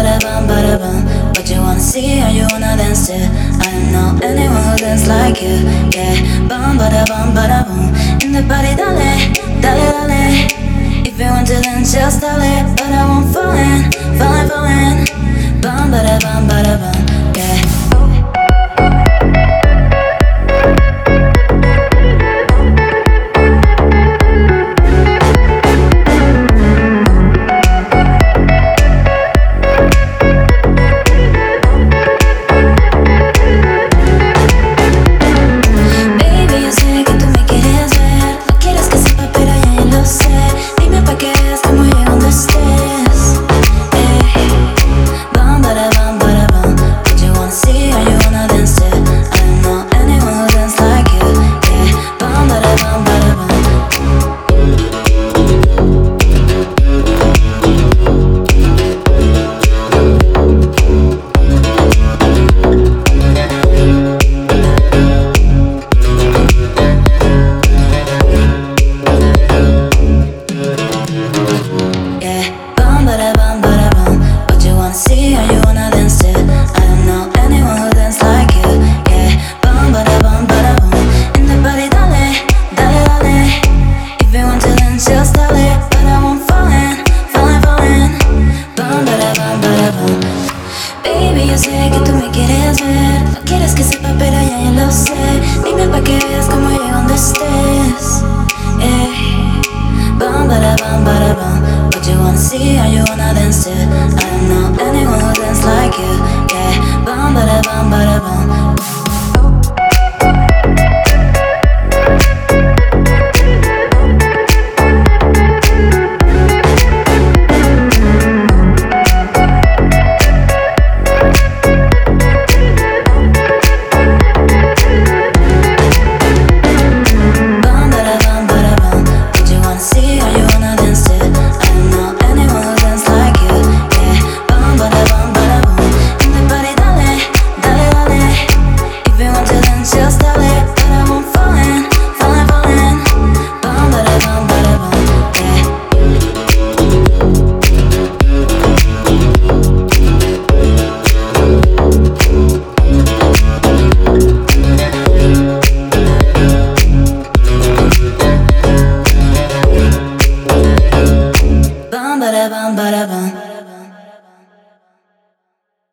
bada bum, bada bum. What you wanna see or you wanna dance to? I don't know anyone who dance like you. Yeah, bum, bada bum, bada boom. In the party, dale, dale, dale. If you want to dance, just dale. But I won't fall in, No quieres que sepa, pero ya yo lo sé. Dime pa' que veas cómo llego donde estés. Eh. Bum bada bum. What you wanna see or you wanna dance to? I don't know anyone who dance like you. Yeah. Bum bada bum bada bum. ba da bum ba da bum.